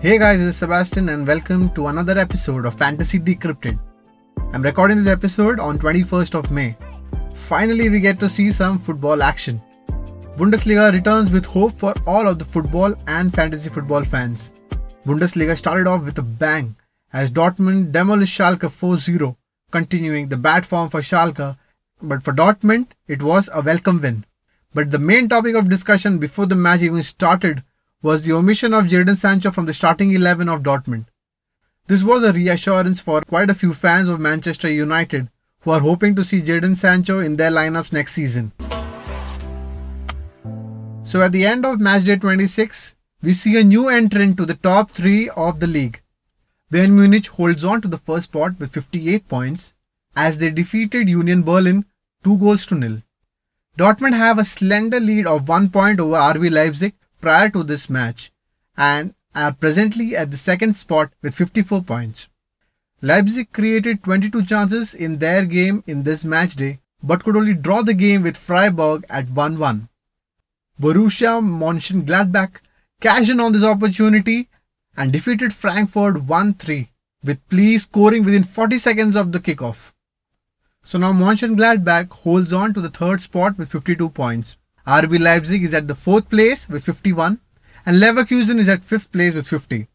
Hey guys, this is Sebastian and welcome to another episode of Fantasy Decrypted. I'm recording this episode on 21st of May. Finally, we get to see some football action. Bundesliga returns with hope for all of the football and fantasy football fans. Bundesliga started off with a bang as Dortmund demolished Schalke 4-0, continuing the bad form for Schalke, but for Dortmund, it was a welcome win. But the main topic of discussion before the match even started was the omission of Jadon Sancho from the starting 11 of Dortmund. This was a reassurance for quite a few fans of Manchester United who are hoping to see Jadon Sancho in their lineups next season. So at the end of matchday 26, we see a new entrant to the top 3 of the league. Bayern Munich holds on to the first spot with 58 points as they defeated Union Berlin 2 goals to nil. Dortmund have a slender lead of 1 point over RB Leipzig prior to this match and are presently at the second spot with 54 points. Leipzig created 22 chances in their game in this match day but could only draw the game with Freiburg at 1-1. Borussia Mönchengladbach cashed in on this opportunity and defeated Frankfurt 1-3 with Pléa scoring within 40 seconds of the kickoff. So now Mönchengladbach holds on to the third spot with 52 points. RB Leipzig is at the fourth place with 51 and Leverkusen is at fifth place with 50.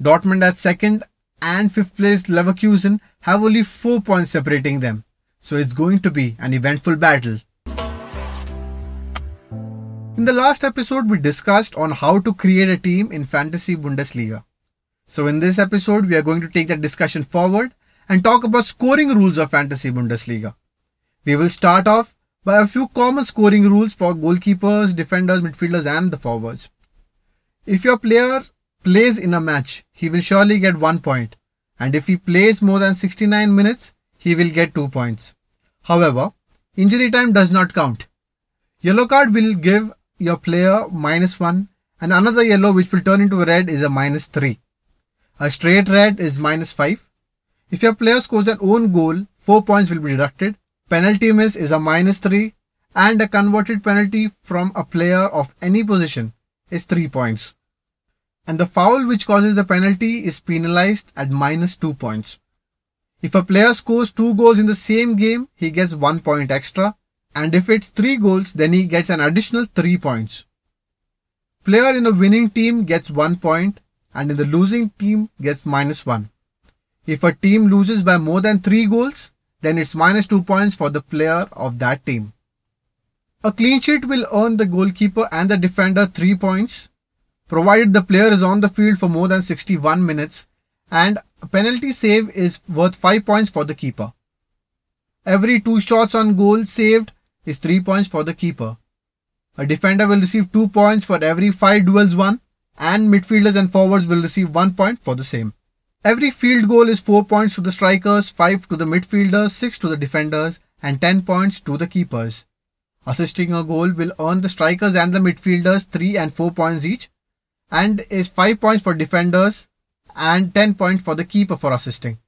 Dortmund at second and fifth place Leverkusen have only 4 points separating them. So it's going to be an eventful battle. In the last episode we discussed on how to create a team in Fantasy Bundesliga. So in this episode we are going to take that discussion forward and talk about scoring rules of Fantasy Bundesliga. We will start off by a few common scoring rules for goalkeepers, defenders, midfielders, and the forwards. If your player plays in a match, he will surely get 1 point, and if he plays more than 69 minutes, he will get 2 points. However, injury time does not count. Yellow card will give your player minus 1, and another yellow which will turn into red is a minus 3. A straight red is minus 5. If your player scores an own goal, 4 points will be deducted, Penalty miss is a minus 3 and a converted penalty from a player of any position is 3 points. And the foul which causes the penalty is penalized at minus 2 points. If a player scores 2 goals in the same game, he gets 1 point extra. And if it's 3 goals, then he gets an additional 3 points. Player in a winning team gets 1 point and in the losing team gets minus 1. If a team loses by more than 3 goals, then it's minus 2 points for the player of that team. A clean sheet will earn the goalkeeper and the defender 3 points, provided the player is on the field for more than 61 minutes, and a penalty save is worth 5 points for the keeper. Every 2 shots on goal saved is 3 points for the keeper. A defender will receive 2 points for every 5 duels won, and midfielders and forwards will receive 1 point for the same. Every field goal is 4 points to the strikers, 5 to the midfielders, 6 to the defenders, and 10 points to the keepers. Assisting a goal will earn the strikers and the midfielders 3 and 4 points each, and is 5 points for defenders and 10 points for the keeper for assisting.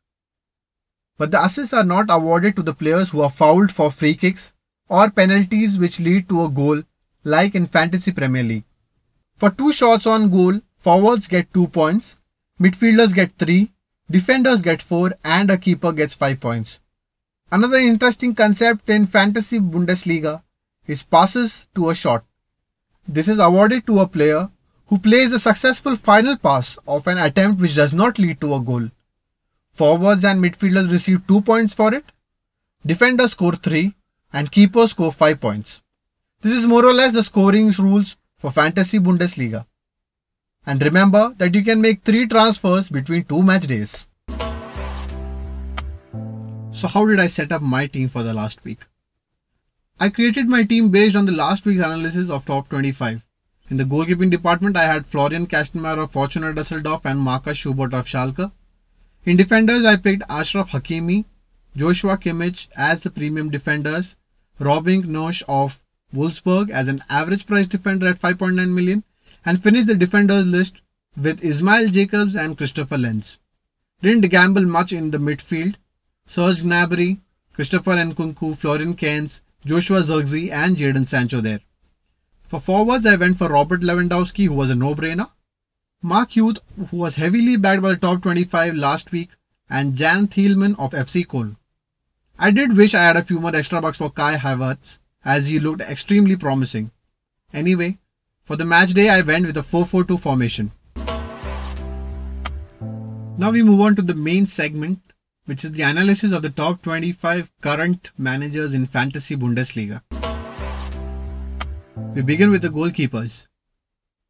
But the assists are not awarded to the players who are fouled for free kicks or penalties which lead to a goal, like in Fantasy Premier League. For two shots on goal, forwards get 2 points Midfielders get 3, defenders get 4 and a keeper gets 5 points. Another interesting concept in Fantasy Bundesliga is passes to a shot. This is awarded to a player who plays a successful final pass of an attempt which does not lead to a goal. Forwards and midfielders receive 2 points for it, defenders score 3 and keepers score 5 points. This is more or less the scoring rules for Fantasy Bundesliga. And remember that you can make 3 transfers between 2 match days. So how did I set up my team for the last week? I created my team based on the last week's analysis of top 25. In the goalkeeping department, I had Florian Kastenmeier of Fortuna Dusseldorf and Markus Schubert of Schalke. In defenders, I picked Achraf Hakimi, Joshua Kimmich as the premium defenders, Robin Knoche of Wolfsburg as an average price defender at 5.9 million, and finished the defenders list with Ismail Jakobs and Christopher Lenz. Didn't gamble much in the midfield. Serge Gnabry, Christopher Nkunku, Florian Kainz, Joshua Zirkzee and Jadon Sancho there. For forwards, I went for Robert Lewandowski, who was a no-brainer. Mark Uth, who was heavily backed by the top 25 last week, and Jan Thielmann of FC Köln. I did wish I had a few more extra bucks for Kai Havertz, as he looked extremely promising. Anyway, for the match day, I went with a 4 4 2 formation. Now we move on to the main segment, which is the analysis of the top 25 current managers in Fantasy Bundesliga. We begin with the goalkeepers.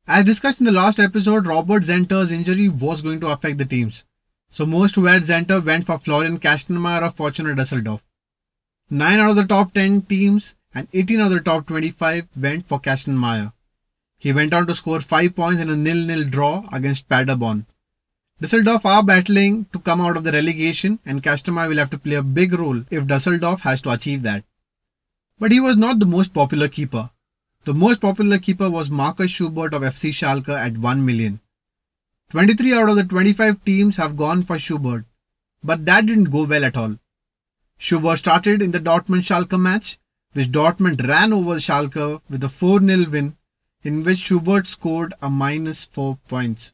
As discussed in the last episode, Robert Zentner's injury was going to affect the teams. So most had Zentner went for Florian Kastenmeier of Fortuna Dusseldorf. 9 out of the top 10 teams and 18 out of the top 25 went for Kastenmeier. He went on to score 5 points in a nil-nil draw against Paderborn. Dusseldorf are battling to come out of the relegation and Kastenmeier will have to play a big role if Dusseldorf has to achieve that. But he was not the most popular keeper. The most popular keeper was Markus Schubert of FC Schalke at 1 million. 23 out of the 25 teams have gone for Schubert, but that didn't go well at all. Schubert started in the Dortmund Schalke match, which Dortmund ran over Schalke with a 4 0 win, in which Schubert scored a minus 4 points.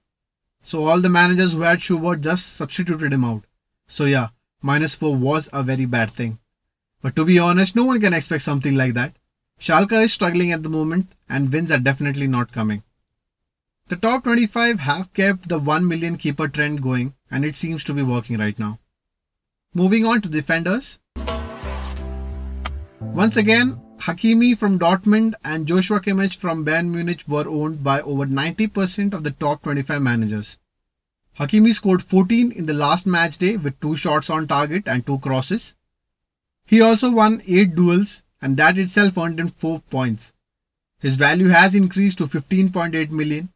So all the managers who had Schubert just substituted him out. So yeah, minus 4 was a very bad thing. But to be honest, no one can expect something like that. Schalke is struggling at the moment and wins are definitely not coming. The top 25 have kept the 1 million keeper trend going and it seems to be working right now. Moving on to defenders. Once again, Hakimi from Dortmund and Joshua Kimmich from Bayern Munich were owned by over 90% of the top 25 managers. Hakimi scored 14 in the last match day with 2 shots on target and 2 crosses. He also won 8 duels and that itself earned him 4 points. His value has increased to 15.8 million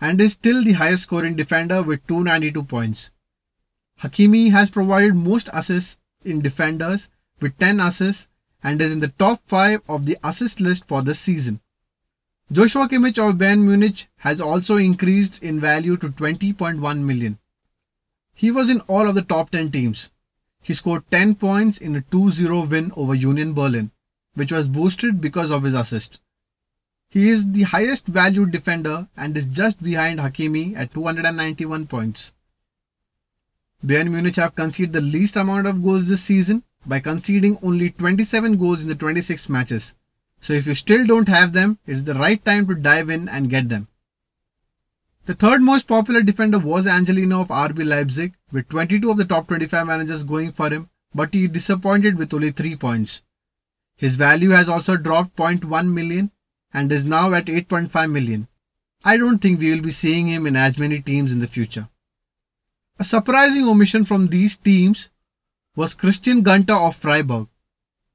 and is still the highest scoring defender with 292 points. Hakimi has provided most assists in defenders with 10 assists and is in the top 5 of the assist list for this season. Joshua Kimmich of Bayern Munich has also increased in value to 20.1 million. He was in all of the top 10 teams. He scored 10 points in a 2-0 win over Union Berlin which was boosted because of his assist. He is the highest valued defender and is just behind Hakimi at 291 points. Bayern Munich have conceded the least amount of goals this season by conceding only 27 goals in the 26 matches. So if you still don't have them, it's the right time to dive in and get them. The third most popular defender was Angelino of RB Leipzig with 22 of the top 25 managers going for him, but he disappointed with only 3 points. His value has also dropped 0.1 million and is now at 8.5 million. I don't think we will be seeing him in as many teams in the future. A surprising omission from these teams was Christian Günter of Freiburg.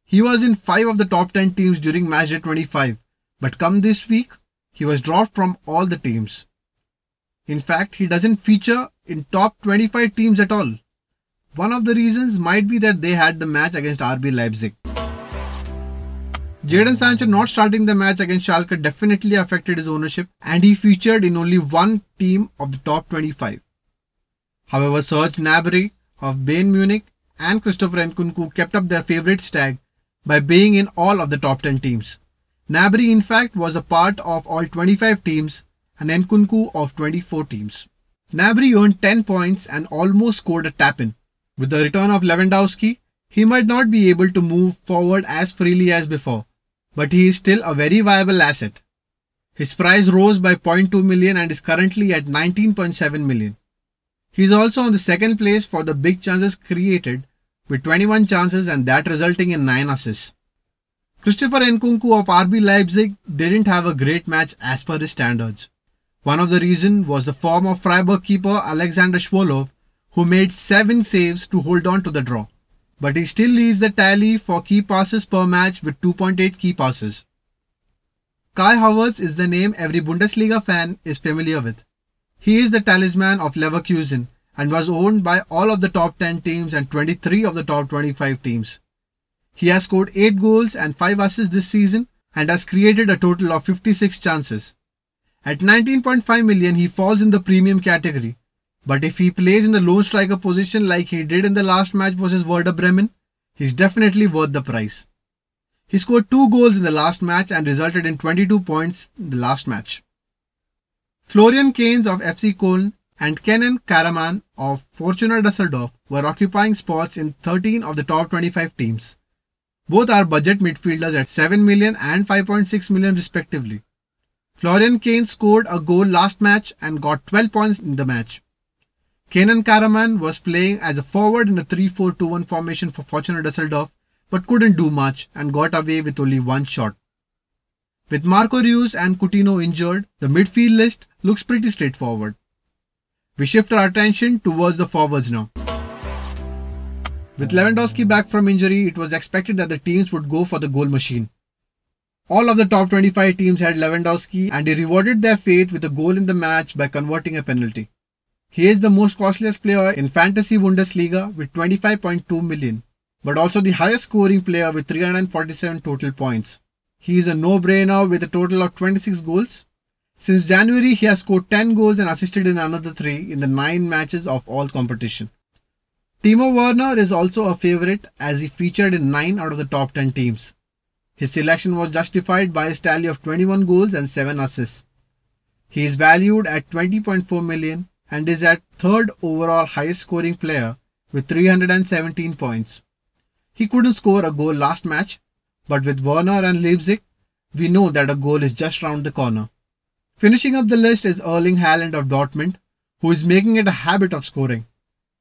He was in 5 of the top 10 teams during matchday 25, but come this week, he was dropped from all the teams. In fact, he doesn't feature in top 25 teams at all. One of the reasons might be that they had the match against RB Leipzig. Jadon Sancho not starting the match against Schalke definitely affected his ownership and he featured in only one team of the top 25. However, Serge Gnabry of Bayern Munich and Christopher Nkunku kept up their favourite stag by being in all of the top 10 teams. Gnabry in fact was a part of all 25 teams and Nkunku of 24 teams. Gnabry earned 10 points and almost scored a tap-in. With the return of Lewandowski, he might not be able to move forward as freely as before, but he is still a very viable asset. His price rose by 0.2 million and is currently at 19.7 million. He is also on the second place for the big chances created with 21 chances and that resulting in 9 assists. Christopher Nkunku of RB Leipzig didn't have a great match as per his standards. One of the reasons was the form of Freiburg keeper Alexander Schwolow who made 7 saves to hold on to the draw but he still leads the tally for key passes per match with 2.8 key passes. Kai Havertz is the name every Bundesliga fan is familiar with. He is the talisman of Leverkusen and was owned by all of the top 10 teams and 23 of the top 25 teams. He has scored 8 goals and 5 assists this season and has created a total of 56 chances. At 19.5 million, he falls in the premium category but if he plays in the lone striker position like he did in the last match versus Werder Bremen, he's definitely worth the price. He scored two goals in the last match and resulted in 22 points in the last match. Florian Kainz of FC Köln and Kenan Karaman of Fortuna Dusseldorf were occupying spots in 13 of the top 25 teams. Both are budget midfielders at 7 million and 5.6 million respectively. Florian Kainz scored a goal last match and got 12 points in the match. Kenan Karaman was playing as a forward in a 3-4-2-1 formation for Fortuna Dusseldorf but couldn't do much and got away with only one shot. With Marco Reus and Coutinho injured, the midfield list looks pretty straightforward. We shift our attention towards the forwards now. With Lewandowski back from injury, it was expected that the teams would go for the goal machine. All of the top 25 teams had Lewandowski and he rewarded their faith with a goal in the match by converting a penalty. He is the most costliest player in Fantasy Bundesliga with 25.2 million, but also the highest scoring player with 347 total points. He is a no-brainer with a total of 26 goals. Since January, he has scored 10 goals and assisted in another 3 in the 9 matches of all competition. Timo Werner is also a favorite as he featured in 9 out of the top 10 teams. His selection was justified by his tally of 21 goals and 7 assists. He is valued at 20.4 million and is at third overall highest scoring player with 317 points. He couldn't score a goal last match, but with Werner and Leipzig, we know that a goal is just round the corner. Finishing up the list is Erling Haaland of Dortmund, who is making it a habit of scoring.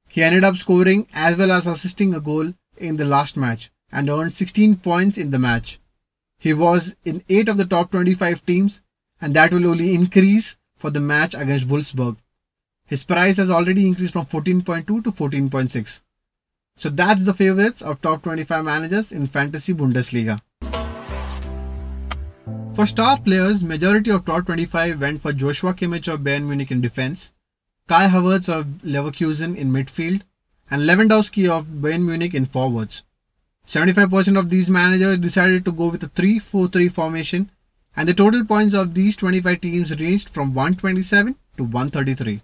He ended up scoring as well as assisting a goal in the last match and earned 16 points in the match. He was in 8 of the top 25 teams and that will only increase for the match against Wolfsburg. His price has already increased from 14.2 to 14.6. So that's the favorites of top 25 managers in Fantasy Bundesliga. For star players, majority of top 25 went for Joshua Kimmich of Bayern Munich in defense, Kai Havertz of Leverkusen in midfield, and Lewandowski of Bayern Munich in forwards. 75% of these managers decided to go with a 3-4-3 formation and the total points of these 25 teams ranged from 127 to 133.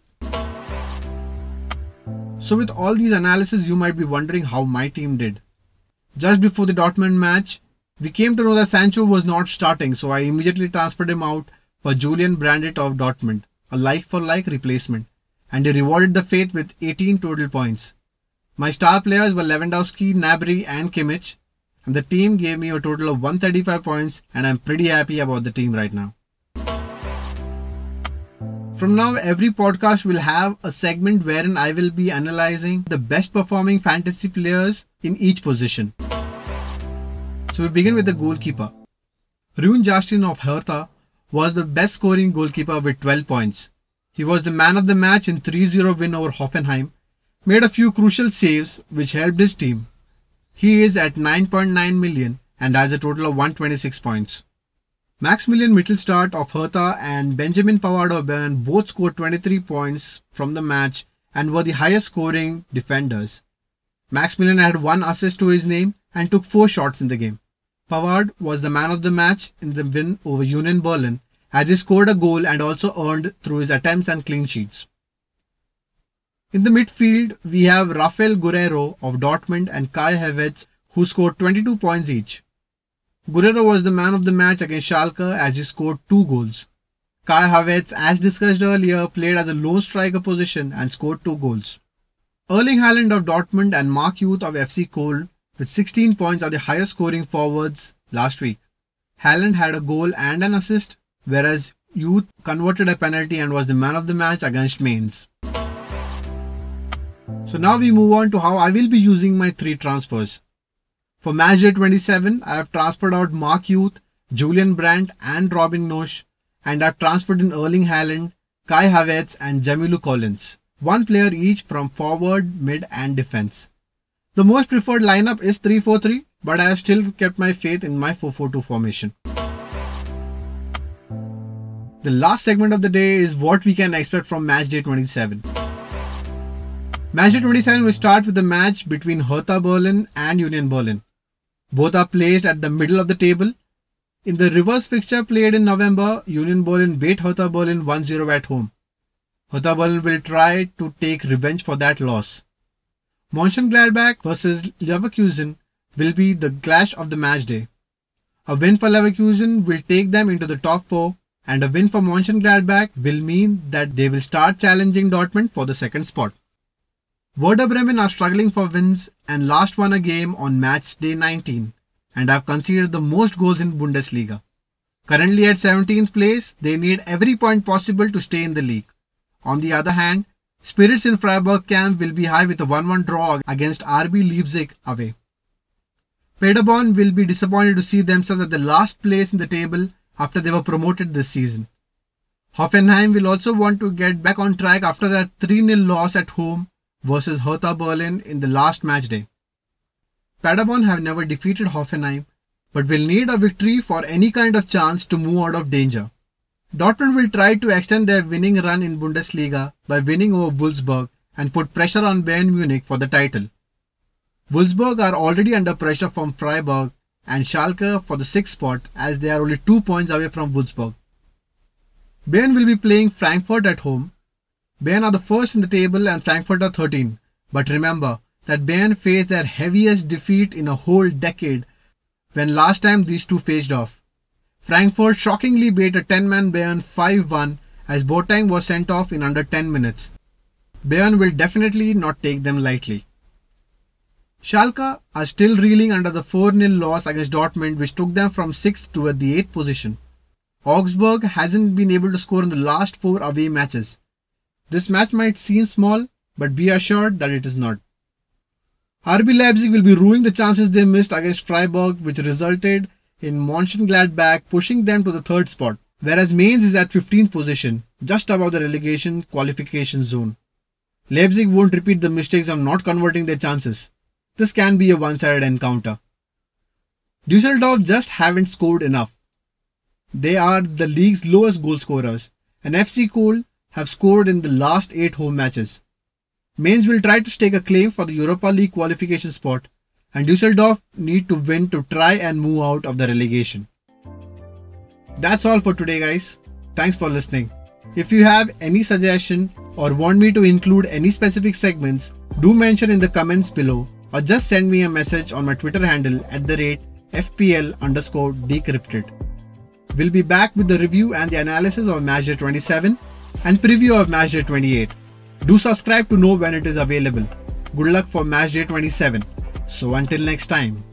So with all these analysis you might be wondering how my team did. Just before the Dortmund match, we came to know that Sancho was not starting so I immediately transferred him out for Julian Brandt of Dortmund, a like for like replacement, and he rewarded the faith with 18 total points. My star players were Lewandowski, Gnabry and Kimmich and the team gave me a total of 135 points and I'm pretty happy about the team right now. From now, every podcast will have a segment wherein I will be analyzing the best performing fantasy players in each position. So we begin with the goalkeeper. Rune Jarstein of Hertha was the best scoring goalkeeper with 12 points. He was the man of the match in 3-0 win over Hoffenheim made a few crucial saves which helped his team. He is at 9.9 million and has a total of 126 points. Maximilian Mittelstadt of Hertha and Benjamin Pavard of both scored 23 points from the match and were the highest scoring defenders. Maximilian had one assist to his name and took four shots in the game. Pavard was the man of the match in the win over Union Berlin as he scored a goal and also earned through his attempts and clean sheets. In the midfield, we have Raphaël Guerreiro of Dortmund and Kai Havertz who scored 22 points each. Guerrero was the man of the match against Schalke as he scored two goals. Kai Havertz, as discussed earlier, played as a lone striker position and scored two goals. Erling Haaland of Dortmund and Mark Uth of FC Köln with 16 points are the highest scoring forwards last week. Haaland had a goal and an assist, whereas Uth converted a penalty and was the man of the match against Mainz. So now we move on to how I will be using my three transfers. For matchday 27, I have transferred out Mark Uth, Julian Brandt and Robin Knoche, and I've transferred in Erling Haaland, Kai Havertz and Jamilu Collins. One player each from forward, mid and defense. The most preferred lineup is 3-4-3 but I have still kept my faith in my 4-4-2 formation. The last segment of the day is what we can expect from match day 27. Match day 27 will start with the match between Hertha Berlin and Union Berlin. Both are placed at the middle of the table. In the reverse fixture played in November, Union Berlin beat Hertha Berlin 1-0 at home. Hertha Berlin will try to take revenge for that loss. Mönchengladbach versus Leverkusen will be the clash of the match day. A win for Leverkusen will take them into the top 4 and a win for Mönchengladbach will mean that they will start challenging Dortmund for the second spot. Werder Bremen are struggling for wins and last won a game on match day 19 and have conceded the most goals in Bundesliga. Currently at 17th place, they need every point possible to stay in the league. On the other hand, spirits in Freiburg camp will be high with a 1-1 draw against RB Leipzig away. Paderborn will be disappointed to see themselves at the last place in the table after they were promoted this season. Hoffenheim will also want to get back on track after that 3-0 loss at home versus Hertha Berlin in the last match day. Paderborn have never defeated Hoffenheim but will need a victory for any kind of chance to move out of danger. Dortmund will try to extend their winning run in Bundesliga by winning over Wolfsburg and put pressure on Bayern Munich for the title. Wolfsburg are already under pressure from Freiburg and Schalke for the sixth spot as they are only two points away from Wolfsburg. Bayern will be playing Frankfurt at home. Bayern are the first in the table and Frankfurt are 13. But remember that Bayern faced their heaviest defeat in a whole decade when last time these two faced off. Frankfurt shockingly beat a 10-man Bayern 5-1 as Boateng was sent off in under 10 minutes. Bayern will definitely not take them lightly. Schalke are still reeling under the 4-0 loss against Dortmund which took them from 6th to the 8th position. Augsburg hasn't been able to score in the last 4 away matches. This match might seem small, but be assured that it is not. RB Leipzig will be ruining the chances they missed against Freiburg which resulted in Mönchengladbach pushing them to the third spot, whereas Mainz is at 15th position, just above the relegation qualification zone. Leipzig won't repeat the mistakes of not converting their chances. This can be a one-sided encounter. Dusseldorf just haven't scored enough. They are the league's lowest goal scorers, and FC Köln have scored in the last 8 home matches. Mainz will try to stake a claim for the Europa League qualification spot, and Dusseldorf need to win to try and move out of the relegation. That's all for today, guys. Thanks for listening. If you have any suggestion or want me to include any specific segments, do mention in the comments below or just send me a message on my Twitter handle at the rate FPL underscore decrypted. We'll be back with the review and the analysis of Matchday 27 and preview of Matchday 28. Do subscribe to know when it is available. Good luck for Matchday 27. So until next time.